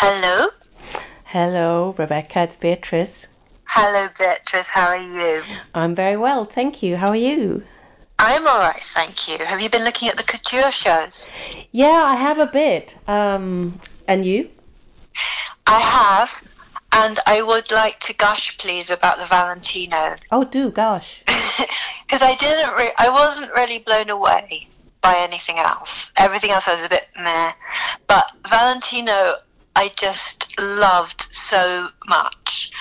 Hello. Hello, Rebecca. It's Beatrice. Hello, Beatrice. How are you? I'm very well, thank you. How are you? I'm all right, thank you. Have you been looking at the couture shows? Yeah, I have a bit. Um, and you? I have, and I would like to gush, please, about the Valentino Oh, do gosh. because I didn't. Re- I wasn't really blown away by anything else. Everything else I was a bit meh, but Valentino, I just loved so much,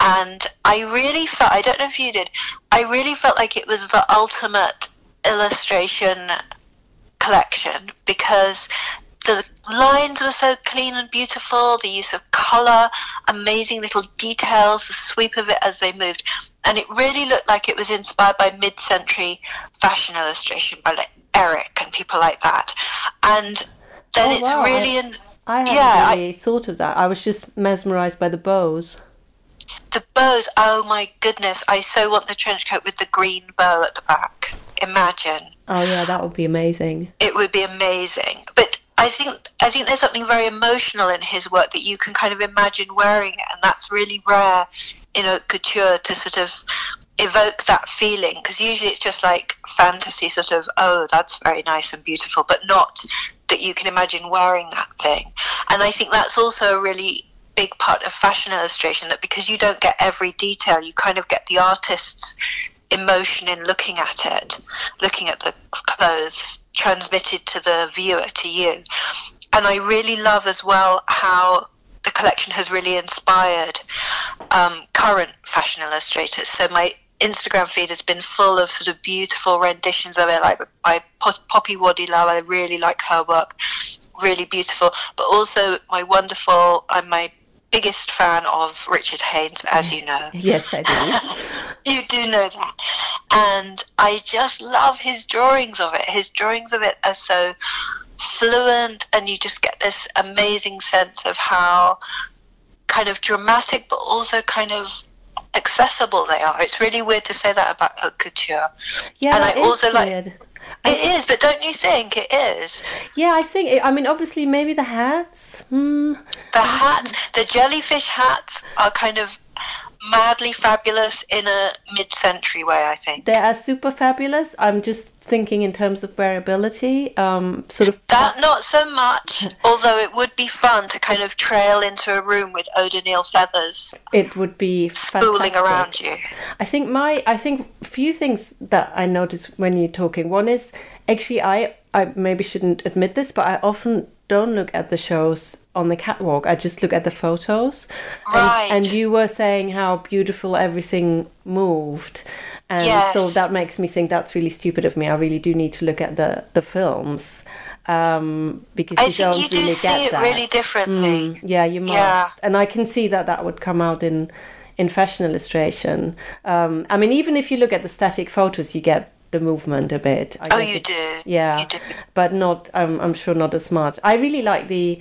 and I really felt. I don't know if you did. I really felt like it was the ultimate illustration collection because the lines were so clean and beautiful, the use of colour, amazing little details, the sweep of it as they moved. And it really looked like it was inspired by mid century fashion illustration by like Eric and people like that. And then Oh, it's wow, really in I hadn't Yeah, I- really thought of that. I was just mesmerized by the bows. the bows. Oh my goodness, I so want the trench coat with the green bow at the back. Imagine. Oh, yeah, that would be amazing. it would be amazing. But I think I think there's something very emotional in his work that you can kind of imagine wearing it, and that's really rare in haute couture to sort of evoke that feeling because usually it's just like fantasy sort of oh that's very nice and beautiful but not that you can imagine wearing that thing and i think that's also a really big part of fashion illustration that because you don't get every detail you kind of get the artist's emotion in looking at it looking at the clothes transmitted to the viewer to you and i really love as well how the collection has really inspired um, current fashion illustrators. So my Instagram feed has been full of sort of beautiful renditions of it, like by Po- Poppy Wadilal. I really like her work, really beautiful. But also my wonderful, I'm my biggest fan of Richard Haynes, as you know. Yes, I do. You do know that. And I just love his drawings of it. His drawings of it are so fluent, and you just get this amazing sense of how kind of dramatic, but also kind of accessible they are. It's really weird to say that about haute couture. Yeah, And I also like- weird. It is, but don't you think it is? Yeah, I think. It, I mean, obviously, maybe the hats. Hmm. The hats, the jellyfish hats, are kind of madly fabulous in a mid-century way. I think. They are super fabulous. I'm just thinking in terms of wearability. Um, sort of. That not so much, although it would be fun to kind of trail into a room with O'Donnell feathers It would be spooling fantastic. around you. I think my I think a few things that I notice when you're talking. One is actually I I maybe shouldn't admit this, but I often don't look at the shows on the catwalk. I just look at the photos. Right. And, and you were saying how beautiful everything moved. And so that makes me think that's really stupid of me. I really do need to look at the the films. Um, because I you think don't you do really see get it that. really differently. Mm, yeah, you must. Yeah. And I can see that that would come out in in fashion illustration. Um, I mean, even if you look at the static photos, you get the movement a bit. I Oh, you do. Yeah, You do. but not. Um, I'm sure not as much. I really like the.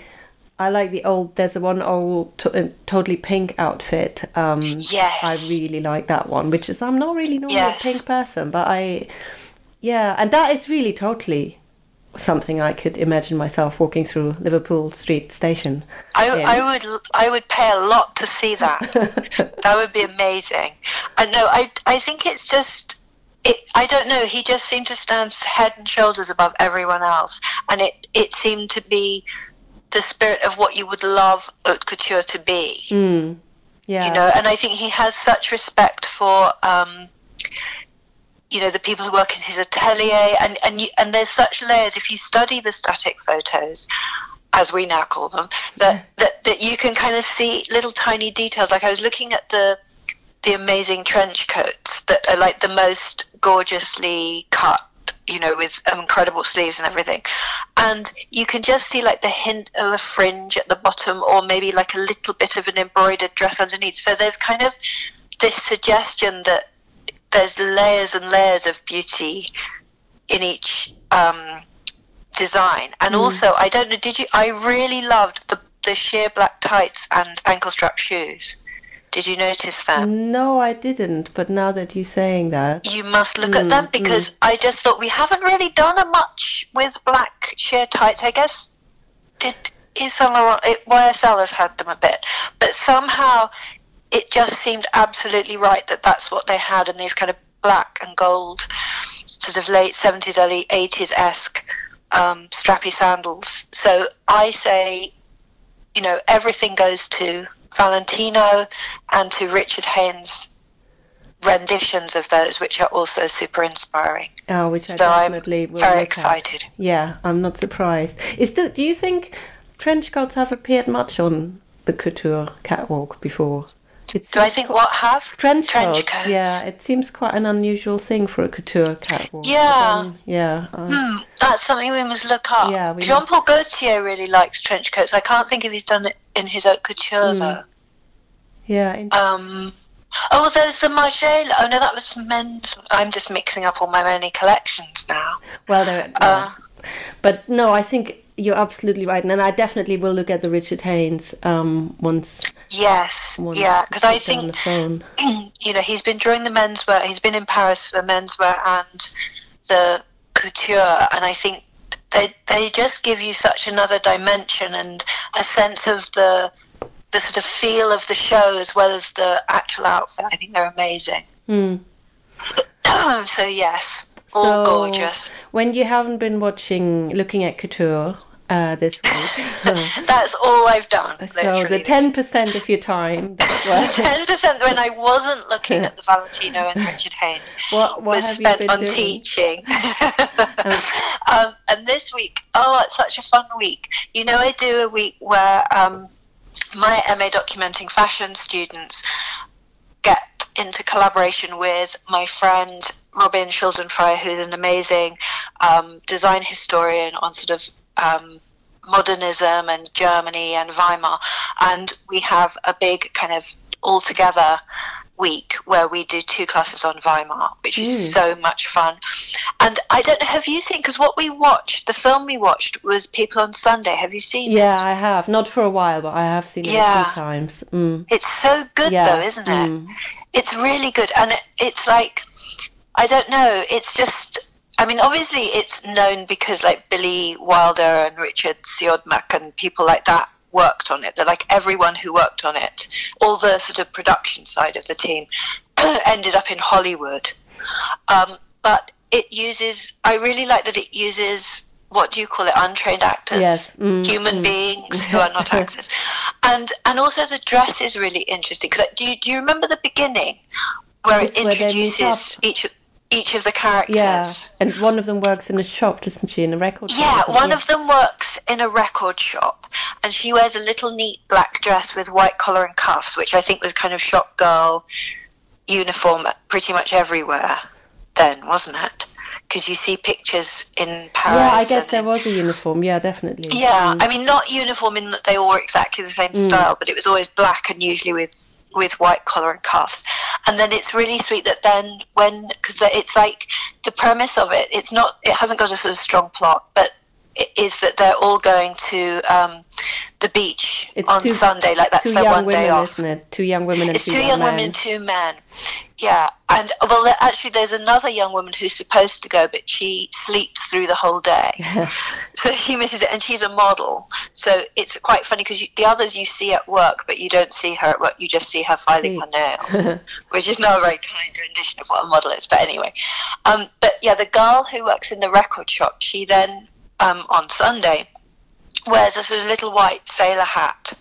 I like the old. There's a one old to, uh, totally pink outfit. Um, Yes. I really like that one. Which is I'm not really normally Yes. a pink person, but I. Yeah, and that is really totally something I could imagine myself walking through Liverpool Street Station. I. I would I would pay a lot to see that. that would be amazing. I know. I I think it's just. It, I don't know. He just seemed to stand head and shoulders above everyone else, and it it seemed to be the spirit of what you would love haute couture to be. Mm. Yeah. you know and i think he has such respect for um you know the people who work in his atelier and and you, and there's such layers if you study the static photos as we now call them that that, that you can kind of see little tiny details like i was looking at the the amazing trench coats that are like the most gorgeously cut you know with incredible sleeves and everything. And you can just see like the hint of a fringe at the bottom or maybe like a little bit of an embroidered dress underneath. So there's kind of this suggestion that there's layers and layers of beauty in each um, design. And also i don't know did you i really loved the the sheer black tights and ankle strap shoes did you notice that? No, I didn't. But now that you're saying that, you must look at them because I just thought we haven't really done a much with black sheer tights. I guess did Yves Saint Laurent, it, YSL has had them a bit, but somehow it just seemed absolutely right that that's what they had, and these kind of black and gold, sort of late seventies, early eighties esque um, strappy sandals. So I say, you know, everything goes to Valentino and to Richard Haynes renditions of those, which are also super inspiring. Oh, which I So I'm will very excited. At. Yeah, I'm not surprised. Is the, do you think trench coats have appeared much on the couture catwalk before? Do I think what have trench, trench coats? coats? Yeah, it seems quite an unusual thing for a couture catwalk. Yeah. yeah. Hmm, that's something we must look up. Yeah, Jean Paul Gaultier really likes trench coats. I can't think if he's done it in his haute couture Hmm. though. yeah. Um, oh, there's the Margiela. Oh no, that was men's. I'm just mixing up all my many collections now. well, there. Uh, But no, I think you're absolutely right, and I definitely will look at the Richard Haynes um, once. yes, once yeah, because I we get on think you know he's been drawing the menswear. He's been in Paris for the menswear and the couture, and I think they they just give you such another dimension and a sense of the the sort of feel of the show as well as the actual outfit. I think they're amazing. Hmm. so yes, all So, gorgeous. When you haven't been watching, looking at couture uh, this week, That's all I've done. so the ten percent of your time, Ten percent when I wasn't looking at the Valentino and Richard Haynes what, what was have you spent on doing? teaching. um, and this week, oh, it's such a fun week. You know, I do a week where um, my MA documenting fashion students get into collaboration with my friend Robin Schuldenfrei, who's an amazing um, design historian on sort of um, modernism and Germany and Weimar. And we have a big kind of all together week where we do two classes on Weimar, which is Mm. so much fun. And I don't know, have you seen, because what we watched, the film we watched was People on Sunday. Have you seen it? Yeah, I have. Not for a while, but I have seen it a few times. Mm. It's so good Yeah. though, isn't it? Mm. It's really good, and it, it's like I don't know. It's just. I mean, obviously, it's known because like Billy Wilder and Richard Siodmak and people like that worked on it. They're like everyone who worked on it, all the sort of production side of the team, ended up in Hollywood. Um, but it uses. I really like that it uses. What do you call it? Untrained actors Yes. Mm, human mm. beings who are not actors, and and also the dress is really interesting. Cause do you do you remember the beginning where it It's where introduces each of- each of the characters? Yeah, and one of them works in a shop, doesn't she? In a record shop. Yeah, one of them works in a record shop, and she wears a little neat black dress with white collar and cuffs, which I think was kind of shop girl uniform pretty much everywhere then, wasn't it? Because you see pictures in Paris. Yeah, I guess there was a uniform. Yeah, definitely. Yeah, Mm. I mean, not uniform in that they all were exactly the same Mm. style, but it was always black and usually with with white collar and cuffs. And then it's really sweet that then when because it's like the premise of it, it's not it hasn't got a sort of strong plot, but is that they're all going to um, the beach It's on two- Sunday, like that's two their young one women, day off. isn't it? Two young women and It's two, two young, men. women, two men. Yeah, and well, there- actually, there's another young woman who's supposed to go, but she sleeps through the whole day, so she misses it. And she's a model, so it's quite funny because the others you see at work, but you don't see her at work. You just see her filing her nails, which is not a very kind rendition of what a model is. But anyway, um, but yeah, the girl who works in the record shop, she then um, on Sunday wears a sort of little white sailor hat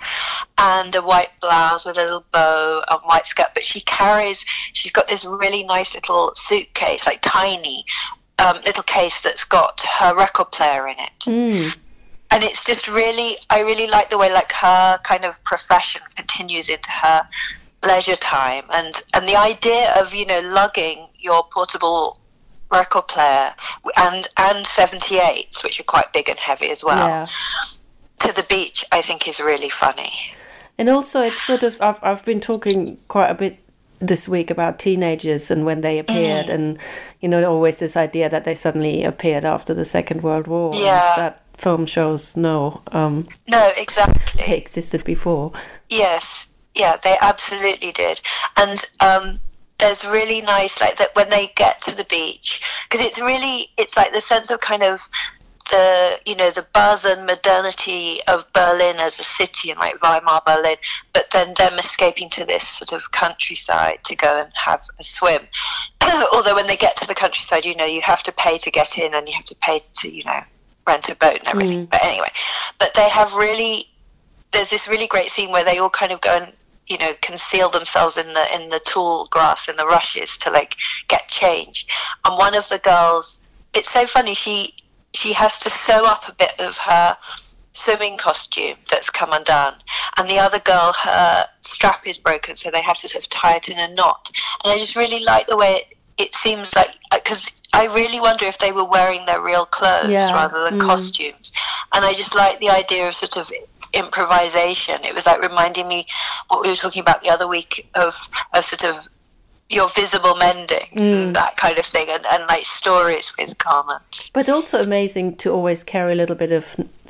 and a white blouse with a little bow and white skirt. But she carries, she's got this really nice little suitcase, like tiny um, little case that's got her record player in it. Mm. And it's just really, I really like the way like her kind of profession continues into her leisure time, and and the idea of you know lugging your portable record player and and 78s which are quite big and heavy as well yeah. to the beach i think is really funny And also, it's sort of I've I've been talking quite a bit this week about teenagers and when they appeared, Mm. and you know, always this idea that they suddenly appeared after the Second World War. Yeah. that film shows no, um, no exactly they existed before. Yes, yeah, they absolutely did. And um, there's really nice, like that when they get to the beach, because it's really, it's like the sense of kind of the you know the buzz and modernity of Berlin as a city and like Weimar Berlin, but then them escaping to this sort of countryside to go and have a swim. Although when they get to the countryside, you know you have to pay to get in and you have to pay to you know rent a boat and everything. Mm. But anyway, but they have really there's this really great scene where they all kind of go and you know conceal themselves in the in the tall grass in the rushes to like get change and one of the girls it's so funny she she has to sew up a bit of her swimming costume that's come undone and the other girl her strap is broken so they have to sort of tie it in a knot and i just really like the way it, it seems like because i really wonder if they were wearing their real clothes Yeah. rather than Mm. costumes and i just like the idea of sort of improvisation it was like reminding me what we were talking about the other week of of sort of your visible mending Mm. that kind of thing and, and like stories with garments But also amazing to always carry a little bit of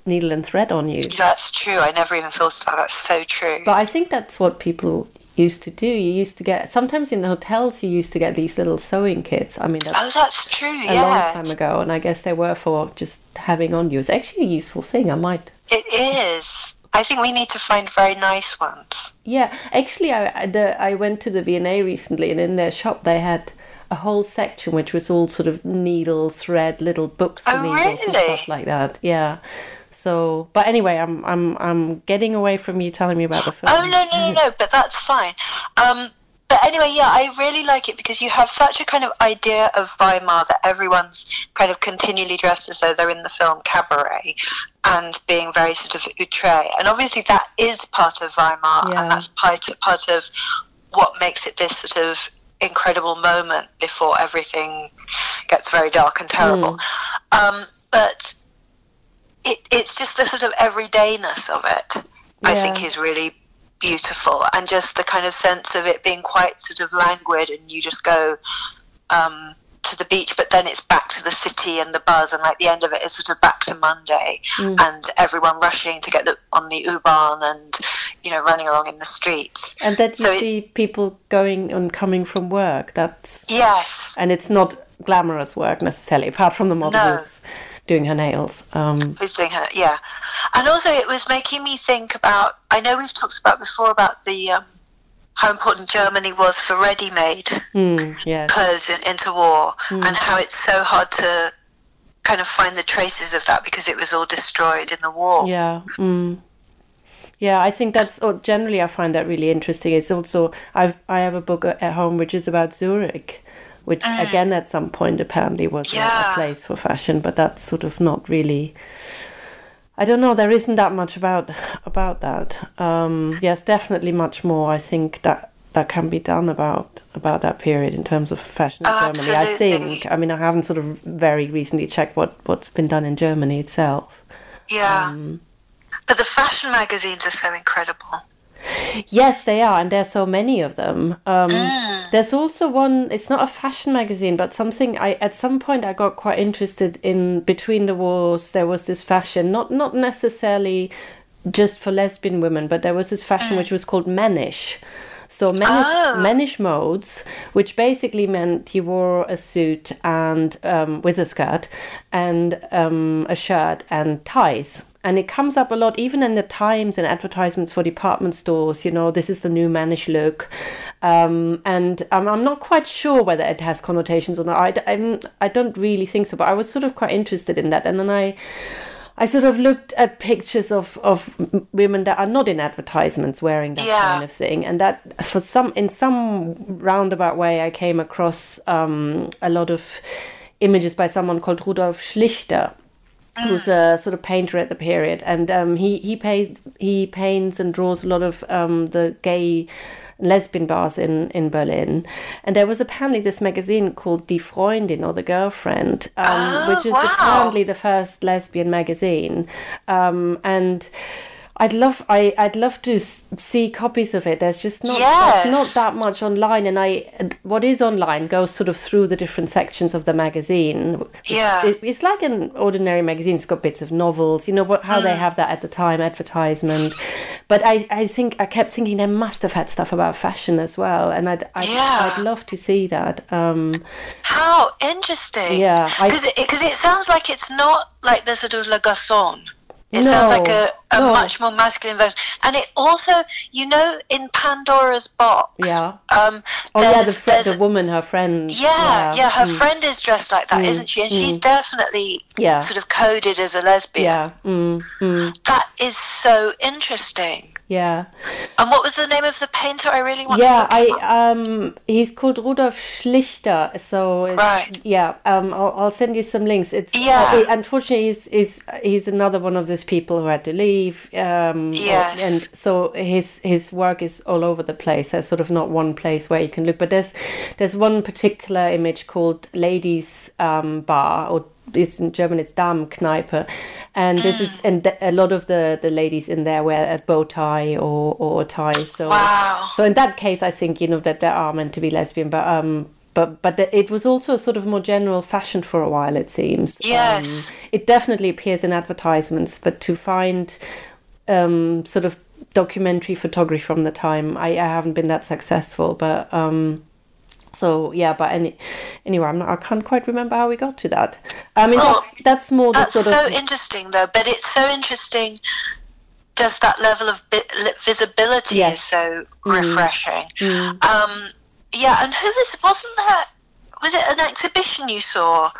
needle and thread on you. that's true i never even thought of that that's so true But I think that's what people used to do. You used to get sometimes in the hotels you used to get these little sewing kits. I mean oh that's that's true a long time ago, and I guess they were for just having on you. It's actually a useful thing. I might. it is i think we need to find very nice ones Yeah, actually, I the, I went to the V&A recently, and in their shop they had a whole section which was all sort of needle thread, little books for Oh, needles and stuff like that. Yeah. So, but anyway, I'm I'm I'm getting away from you telling me about the film. Oh no, no, no, no! But that's fine. Um, but anyway, yeah, I really like it because you have such a kind of idea of Weimar that everyone's kind of continually dressed as though they're in the film Cabaret, and being very sort of outre. And obviously, that is part of Weimar, Yeah. and that's part part of what makes it this sort of incredible moment before everything gets very dark and terrible. Um, but it, it's just the sort of everydayness of it. I think is really beautiful, and just the kind of sense of it being quite sort of languid, and you just go um, to the beach, but then it's back to the city and the buzz, and like the end of it is sort of back to Monday, Mm. and everyone rushing to get the, on the U-Bahn and you know running along in the streets. And that you So it- see people going and coming from work. That's Yes, and it's not glamorous work necessarily, apart from the models No. Doing her nails. Um, who's doing her? Yeah, and also it was making me think about. I know we've talked about before about the um, how important Germany was for ready-made hmm, yes. clothes in, into war, and how it's so hard to kind of find the traces of that because it was all destroyed in the war. Yeah. Mm. Yeah, I think that's or generally I find that really interesting. It's also I've I have a book at home which is about Zurich, which again at some point apparently was a- a, place for fashion, but that's sort of not really. I don't know. There isn't that much about about that. Um, yes, definitely much more. I think that that can be done about about that period in terms of fashion in Oh, Germany. I think. I mean, I haven't sort of very recently checked what what's been done in Germany itself. Yeah. Um, but the fashion magazines are so incredible. Yes, they are, and there's so many of them. Um, Mm. There's also one. It's not a fashion magazine, but something. I at some point I got quite interested in. Between the wars, there was this fashion, not not necessarily just for lesbian women, but there was this fashion which was called Mannish. So Mannish, Oh. Mannish modes, which basically meant you wore a suit and um, with a skirt and um, a shirt and ties. And it comes up a lot, even in the Times and advertisements for department stores. You know, this is the new Mannish look, um, and um, I'm not quite sure whether it has connotations or not. I, I'm, I don't really think so, but I was sort of quite interested in that, and then I. I sort of looked at pictures of, of women that are not in advertisements wearing that Yeah. kind of thing, and that for some in some roundabout way, I came across um, a lot of images by someone called Rudolf Schlichter, who's a sort of painter at the period, and um, he he paints he paints and draws a lot of um, the gay lesbian bars in in Berlin, and there was apparently this magazine called Die Freundin or the Girlfriend, um, Oh, which is wow. apparently the first lesbian magazine, um, and. I'd love I I'd love to see copies of it. There's just not Yes. not that much online, and I what is online goes sort of through the different sections of the magazine. Yeah. it- it's like an ordinary magazine. It's got bits of novels, you know what how Mm. they have that at the time advertisement. But I I think I kept thinking they must have had stuff about fashion as well, and I'd I'd, Yeah. I'd love to see that. Um, How interesting. Yeah, Because it, it sounds like it's not like the sort of La Garçonne. It No, sounds like a, a no. much more masculine version. And it also, you know, in Pandora's box. Yeah. Um, oh yeah, the fr- the woman, her friend. Yeah, yeah, her mm, friend is dressed like that, not she? And she's definitely Yeah. sort of coded as a lesbian. Yeah. Mm, mm, That is so interesting. Yeah. And what was the name of the painter? I really want Yeah, to I um he's called Rudolf Schlichter. So Right. yeah, um I'll, I'll send you some links. It's Yeah. uh, unfortunately he's, he's he's another one of those people who had to leave. Um, Yes. and so his his work is all over the place. There's sort of not one place where you can look, but there's there's one particular image called Ladies um, Bar or. It's in German. It's Damenkneipe, and this is and th- a lot of the the ladies in there wear a bow tie or or ties. So Wow. so in that case, I think you know that they are meant to be lesbian, but um, but but the, it was also a sort of more general fashion for a while. It seems. Yes. Um, it definitely appears in advertisements, but to find um sort of documentary photography from the time, I, I haven't been that successful, but um. So yeah, but any, anyway, I'm not, I can't quite remember how we got to that. I mean, that's that's more the That's sort so of interesting, though. But it's so interesting. Just that level of visibility Yes. is so Mm. refreshing. Mm. Um, yeah, and who was? Wasn't that? Was it an exhibition you saw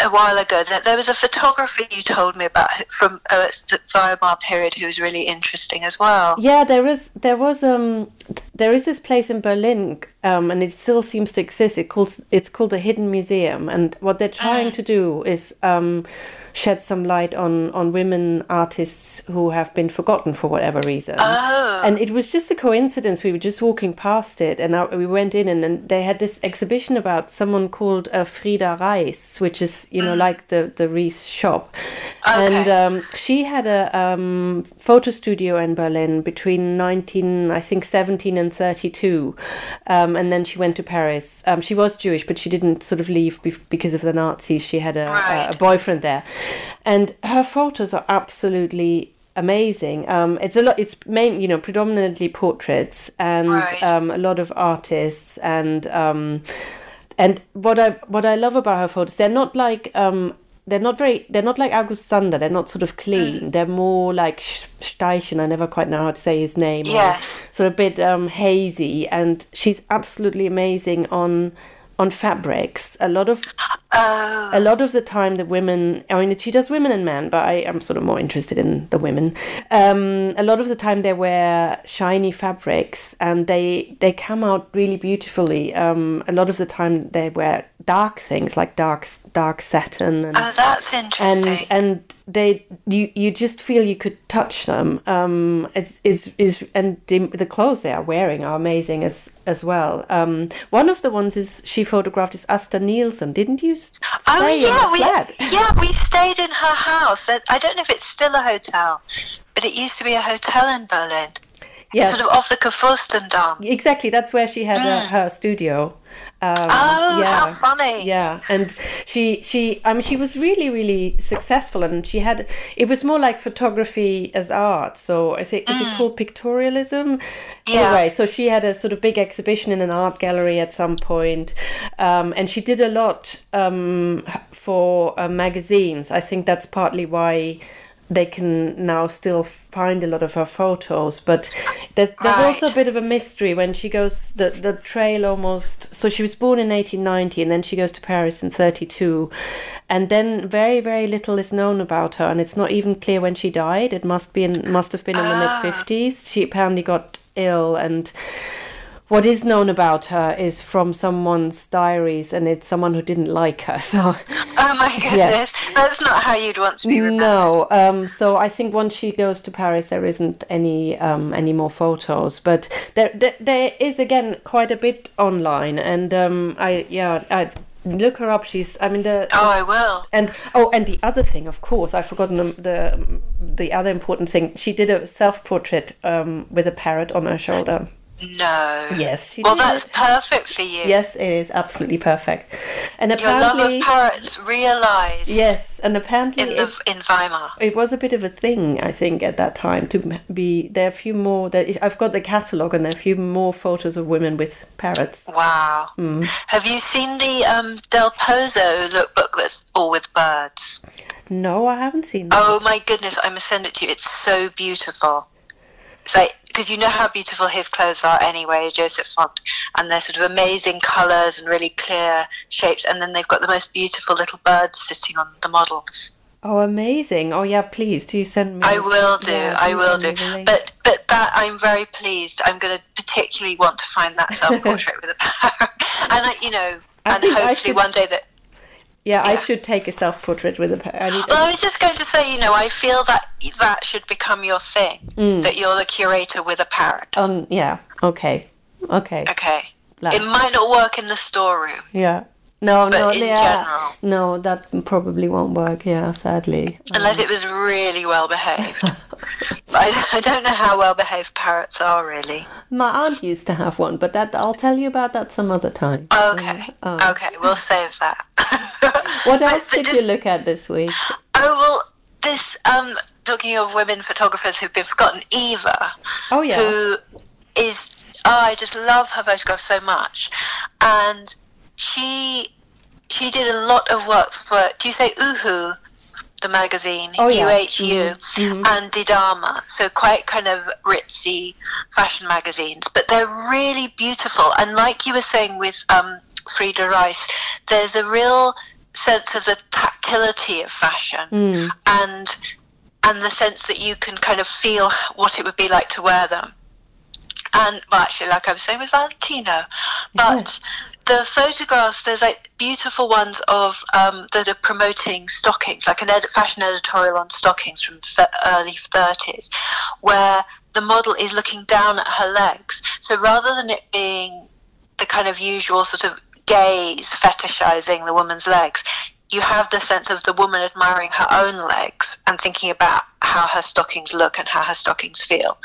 a while ago? That there was a photographer you told me about from uh, the Weimar period who was really interesting as well. Yeah, there is there was um there is this place in Berlin um and it still seems to exist. It calls it's called the Hidden Museum and what they're trying to do is um shed some light on on women artists who have been forgotten for whatever reason. Oh. And it was just a coincidence. We were just walking past it, and I, we went in, and, then they had this exhibition about someone called uh, Frieda Riess, which is you know like the the Reiss shop, and Okay. um, she had a um, photo studio in Berlin between nineteen, I think, seventeen and thirty-two, um, and then she went to Paris. Um, she was Jewish, but she didn't sort of leave be- because of the Nazis. She had a, a, a boyfriend there, and her photos are absolutely amazing. Um, it's a lot. It's main, you know, predominantly portraits and Right. um, a lot of artists and um, and what I what I love about her photos, they're not like um, they're not very they're not like August Sander. They're not sort of clean. They're more like Steichen. I never quite know how to say his name. Yes. sort of a bit um, hazy, and she's absolutely amazing on on fabrics. A lot of Oh. a lot of the time the women i mean she does women and men but i am sort of more interested in the women um, a lot of the time they wear shiny fabrics and they they come out really beautifully um, a lot of the time they wear dark things like dark dark satin and Oh, that's interesting. and and they you you just feel you could touch them um it's is is and the, the clothes they are wearing are amazing as as well um one of the ones is she photographed is Asta Nielsen didn't you Oh yeah, we flat yeah we stayed in her house. I don't know if it's still a hotel, but it used to be a hotel in Berlin. yeah Sort of off the Kurfürstendamm. exactly that's where she had uh, her studio um, Mm. Oh, yeah. how funny! Yeah, and she she I mean she was really really successful, and she had it was more like photography as art. So I think is it called pictorialism? Mm. Yeah. Anyway, so she had a sort of big exhibition in an art gallery at some point, um, and she did a lot um, for uh, magazines. I think that's partly why they can now still find a lot of her photos but there's, there's also a bit of a mystery when she goes the the trail almost so she was born in 1890 and then she goes to paris in 32 and then very very little is known about her and it's not even clear when she died. It must be in must have been in the Ah. mid 50s she apparently got ill and what is known about her is from someone's diaries and it's someone who didn't like her so Oh my goodness, that's not how you'd want to be remembered. no, um, so I think once she goes to Paris, there isn't any um, any more photos, but there, there there is again quite a bit online, and um, I yeah I look her up. She's. I mean the. Oh, I will. And oh, and the other thing, of course, I've forgotten the the, the other important thing. She did a self portrait um, with a parrot on her shoulder. No. Yes, she Well, did. that's perfect for you. Yes, it is absolutely perfect. And apparently, Your love of parrots realised yes, and apparently in it, in Weimar. it was a bit of a thing, I think, at that time to be. There are a few more. There, I've got the catalogue, and there are a few more photos of women with parrots. Wow. Hmm. Have you seen the um, Delpozo lookbook that's all with birds? No, I haven't seen that. Oh my goodness, I must send it to you. It's so beautiful. It's like because you know how beautiful his clothes are anyway, Josep Font, and they're sort of amazing colours and really clear shapes, and then they've got the most beautiful little birds sitting on the models. Oh, amazing! Oh, yeah. Please, do you send me? I will do, Yeah, I will do. me the link. But but that I'm very pleased. I'm going to particularly want to find that self portrait with a parrot, and I, you know, I and hopefully should- one day that yeah, I should take a self-portrait with a. I. Well, I was just going to say, you know, I feel that that should become your thing. Mm. That you're the curator with a parrot. Um. Yeah. Okay. Okay. Okay. Like- It might not work in the storeroom, Yeah. No, but no, in yeah. general, No, that probably won't work. Yeah, sadly. unless it was really well behaved. but I, I don't know how well behaved parrots are, really. My aunt used to have one, but that I'll tell you about that some other time. Okay. Oh. Okay, we'll save that. What But- else but did just- you look at this week? Oh well, this um, talking of women photographers who've been forgotten, Yva, Oh yeah. who is oh, I just love her photographs so much, and she she did a lot of work for. Do you say Uhu, the magazine? Oh, yeah. UHU Mhm, mhm. and Die Dame. So quite kind of ritzy fashion magazines, but they're really beautiful. And like you were saying with um, Frieda Riess, there's a real sense of the tactility of fashion Mm. and and the sense that you can kind of feel what it would be like to wear them. And well, actually, like I was saying with Valentino, but the photographs there's like beautiful ones of um, that are promoting stockings, like an fashion editorial on stockings from the early 30s, where the model is looking down at her legs. So rather than it being the kind of usual sort of gaze fetishizing the woman's legs, you have the sense of the woman admiring her own legs and thinking about how her stockings look and how her stockings feel.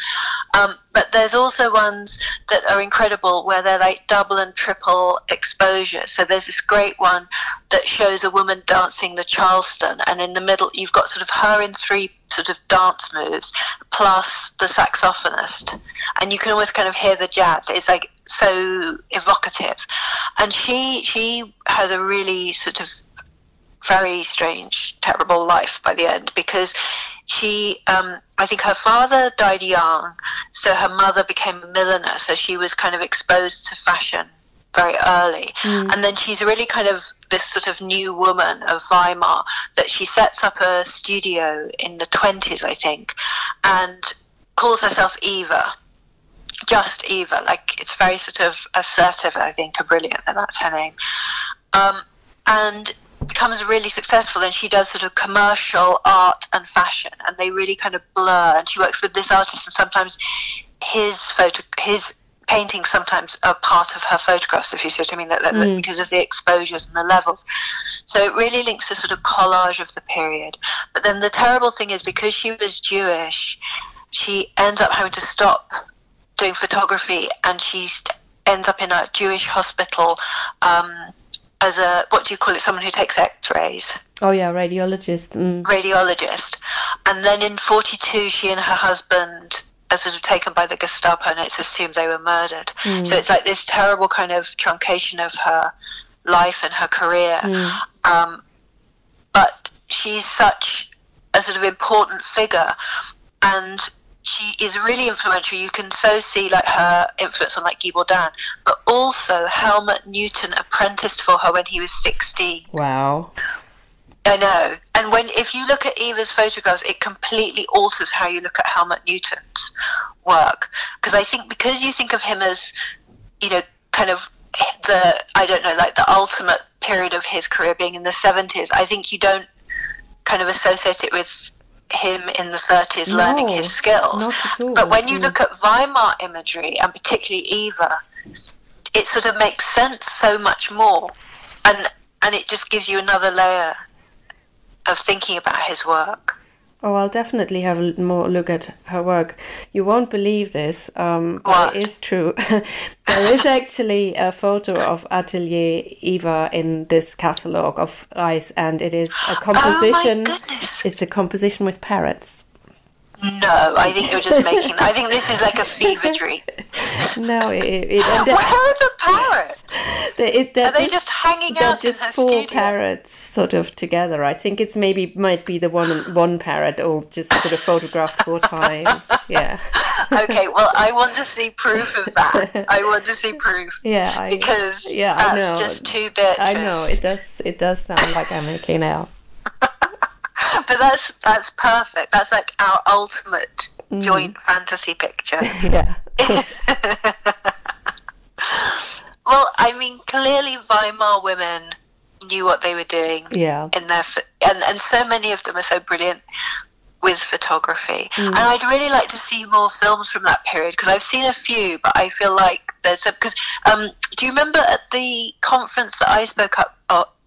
Um, but there's also ones that are incredible where they're like double and triple exposure. So there's this great one that shows a woman dancing the Charleston, and in the middle you've got sort of her in three sort of dance moves plus the saxophonist, and you can almost kind of hear the jazz. It's like so evocative, and she she has a really sort of very strange, terrible life by the end because she, um, I think her father died young, so her mother became a milliner, so she was kind of exposed to fashion very early. Mm. And then she's really kind of this sort of new woman of Weimar that she sets up a studio in the 20s, I think, and calls herself Yva. Just Yva, like it's very sort of assertive, I think, and brilliant, and that's her name. Um, and becomes really successful and she does sort of commercial art and fashion and they really kind of blur and she works with this artist and sometimes his photo his paintings sometimes are part of her photographs if you see what I mean that, that- Mm. because of the exposures and the levels so it really links the sort of collage of the period but then the terrible thing is because she was Jewish she ends up having to stop doing photography and she ends up in a Jewish hospital um, as a what do you call it someone who takes x-rays Oh yeah, radiologist. Mm. radiologist and then in 42 she and her husband are sort of taken by the Gestapo and it's assumed they were murdered Mm. so it's like this terrible kind of truncation of her life and her career Mm. um, but she's such a sort of important figure and she is really influential. You can so see like her influence on like Guy Bourdin, but also Helmut Newton apprenticed for her when he was 16. Wow. I know. And when if you look at Yva's photographs, it completely alters how you look at Helmut Newton's work. Because I think because you think of him as, you know, kind of the I don't know, like the ultimate period of his career being in the seventies, I think you don't kind of associate it with him in the thirties learning his skills. Not at all. But when you look at Weimar imagery, and particularly Yva, it sort of makes sense so much more. And and it just gives you another layer of thinking about his work. Oh, I'll definitely have a more look at her work. You won't believe this, um, but it is true. there is actually a photo of Atelier Yva in this catalogue of Riess, and it is a composition. Oh it's a composition with parrots. No, I think you're just making. I think this is like a fever dream. No, it, it, and Where are the parrots? the- it- they're they just hanging out in just her four studio? parrots sort of together. I think it's maybe might be the one one parrot all just sort of photographed four times. Yeah, okay, well, I want to see proof of that. I want to see proof yeah, I, because yeah, I know. just too. I know it does. It does sound like I'm making out. but that's that's perfect. That's like our ultimate Mm. joint fantasy picture. Yeah, well, I mean, clearly Weimar women knew what they were doing yeah, in their and and so many of them are so brilliant with photography. Mm. And I'd really like to see more films from that period because I've seen a few, but I feel like there's a because um, do you remember at the conference that I spoke up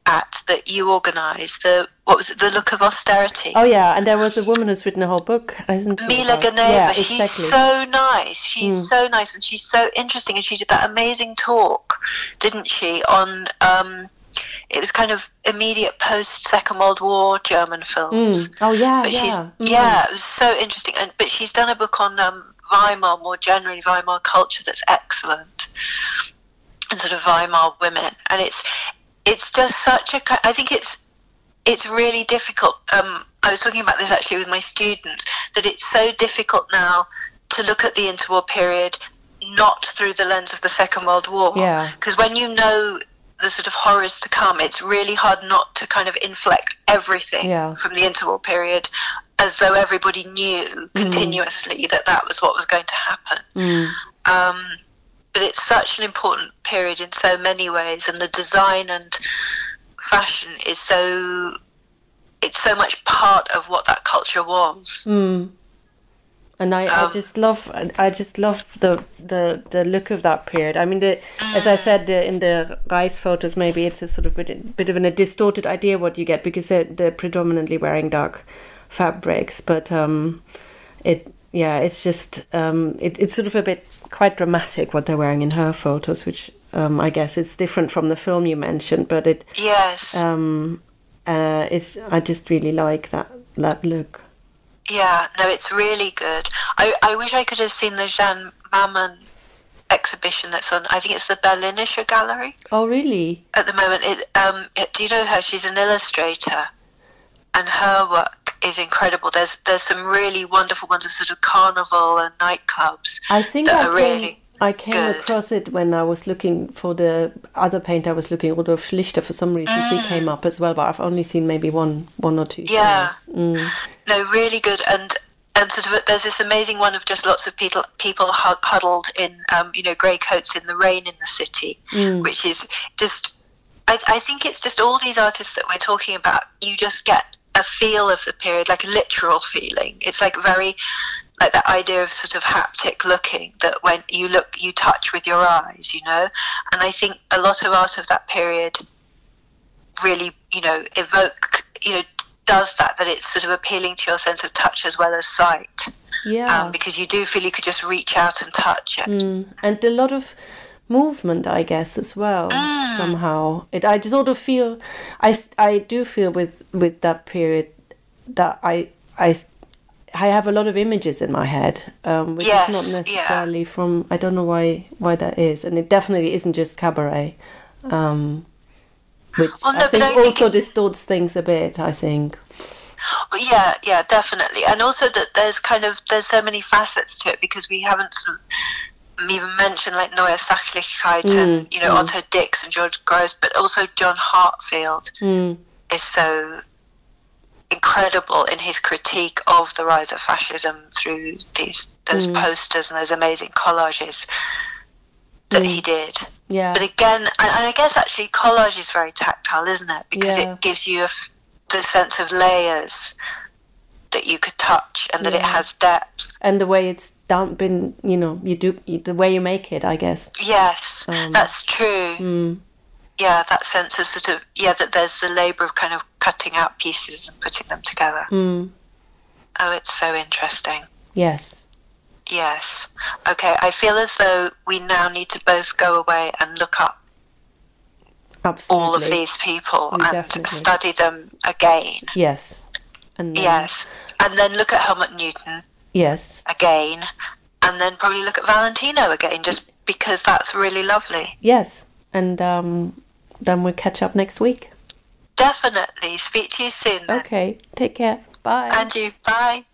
at that you organised the what was it the look of austerity? Oh yeah, and there was a woman who's written a whole book, isn't? Mila Ganeva, Yeah, she's exactly. so nice. She's Mm. so nice and she's so interesting. And she did that amazing talk, didn't she, on um, it was kind of immediate post Second World War German films. Mm. Oh yeah, But yeah, she's Mm. yeah, it was so interesting. And but she's done a book on um, Weimar more generally, Weimar culture that's excellent, and sort of Weimar women. And it's it's just such a. I think it's it's really difficult. Um, I was talking about this actually with my students that it's so difficult now to look at the interwar period not through the lens of the Second World War. Yeah. Because when you know the sort of horrors to come, it's really hard not to kind of inflect everything Yeah. from the interwar period as though everybody knew continuously that that was what was going to happen. Mm. Um, but it's such an important period in so many ways, and the design and fashion is so. It's so much part of what that culture was. Mm. And I, I Um, just love I just love the, the the look of that period. I mean, the, as I said the, in the Riess photos, maybe it's a sort of bit, bit of a distorted idea what you get because they're, they're predominantly wearing dark fabrics. But um, it yeah, it's just um, it, it's sort of a bit quite dramatic what they're wearing in her photos, which um, I guess is different from the film you mentioned. But it Yes. um, uh, it's I just really like that that look. Yeah, no, it's really good. I, I wish I could have seen the Jeanne Mammen exhibition that's on. I think it's the Berlinische Gallery Oh really? at the moment. It, um, it, do you know her? She's an illustrator, and her work is incredible. There's there's some really wonderful ones of sort of carnival and nightclubs. I think that I are came, really I came good. across it when I was looking for the other paint I was looking, Rudolf Schlichter. For some reason, she came up as well, but I've only seen maybe one, one or two. Mm. Yeah. Mm. No, really good. And and sort of there's this amazing one of just lots of people people huddled in um, you know grey coats in the rain in the city, Mm. which is just. I, I think it's just all these artists that we're talking about. You just get a feel of the period, like a literal feeling. It's like very like that idea of sort of haptic looking that when you look you touch with your eyes you know and i think a lot of art of that period really you know evoke you know does that that it's sort of appealing to your sense of touch as well as sight Yeah. um, because you do feel you could just reach out and touch it Mm. And a lot of movement, I guess, as well. Mm. Somehow, it. I just sort of feel, I, I do feel with with that period that I, I, I have a lot of images in my head, um, which Yes, is not yeah. necessarily from. I don't know why why that is, and it definitely isn't just cabaret. Um, which no, I think I also it- distorts things a bit. I think. Yeah yeah definitely and also that there's kind of there's so many facets to it because we haven't sort of even mentioned like Neue Sachlichkeit and Mm, you know mm. Otto Dix and George Grosz but also John Heartfield Mm, is so incredible in his critique of the rise of fascism through these those Mm. posters and those amazing collages that Mm. he did. yeah. But again, and, and I guess actually collage is very tactile, isn't it? Because Yeah. it gives you a the sense of layers that you could touch and that it has depth. and the way it's done, been you know, you do the way you make it. I guess. Yes, Um, that's true. Mm. yeah, that sense of sort of yeah, that there's the labour of kind of cutting out pieces and putting them together. Mm. Oh, it's so interesting. Yes. Yes. Okay, I feel as though we now need to both go away and look up Absolutely. all of these people We and definitely- study them again. Yes. And then, Yes. And then look at Helmut Newton Yes. again, and then probably look at Valentino again, just because that's really lovely. Yes. And um, then we'll catch up next week. Definitely. Speak to you soon. then. Okay. Take care. Bye. And you. Bye.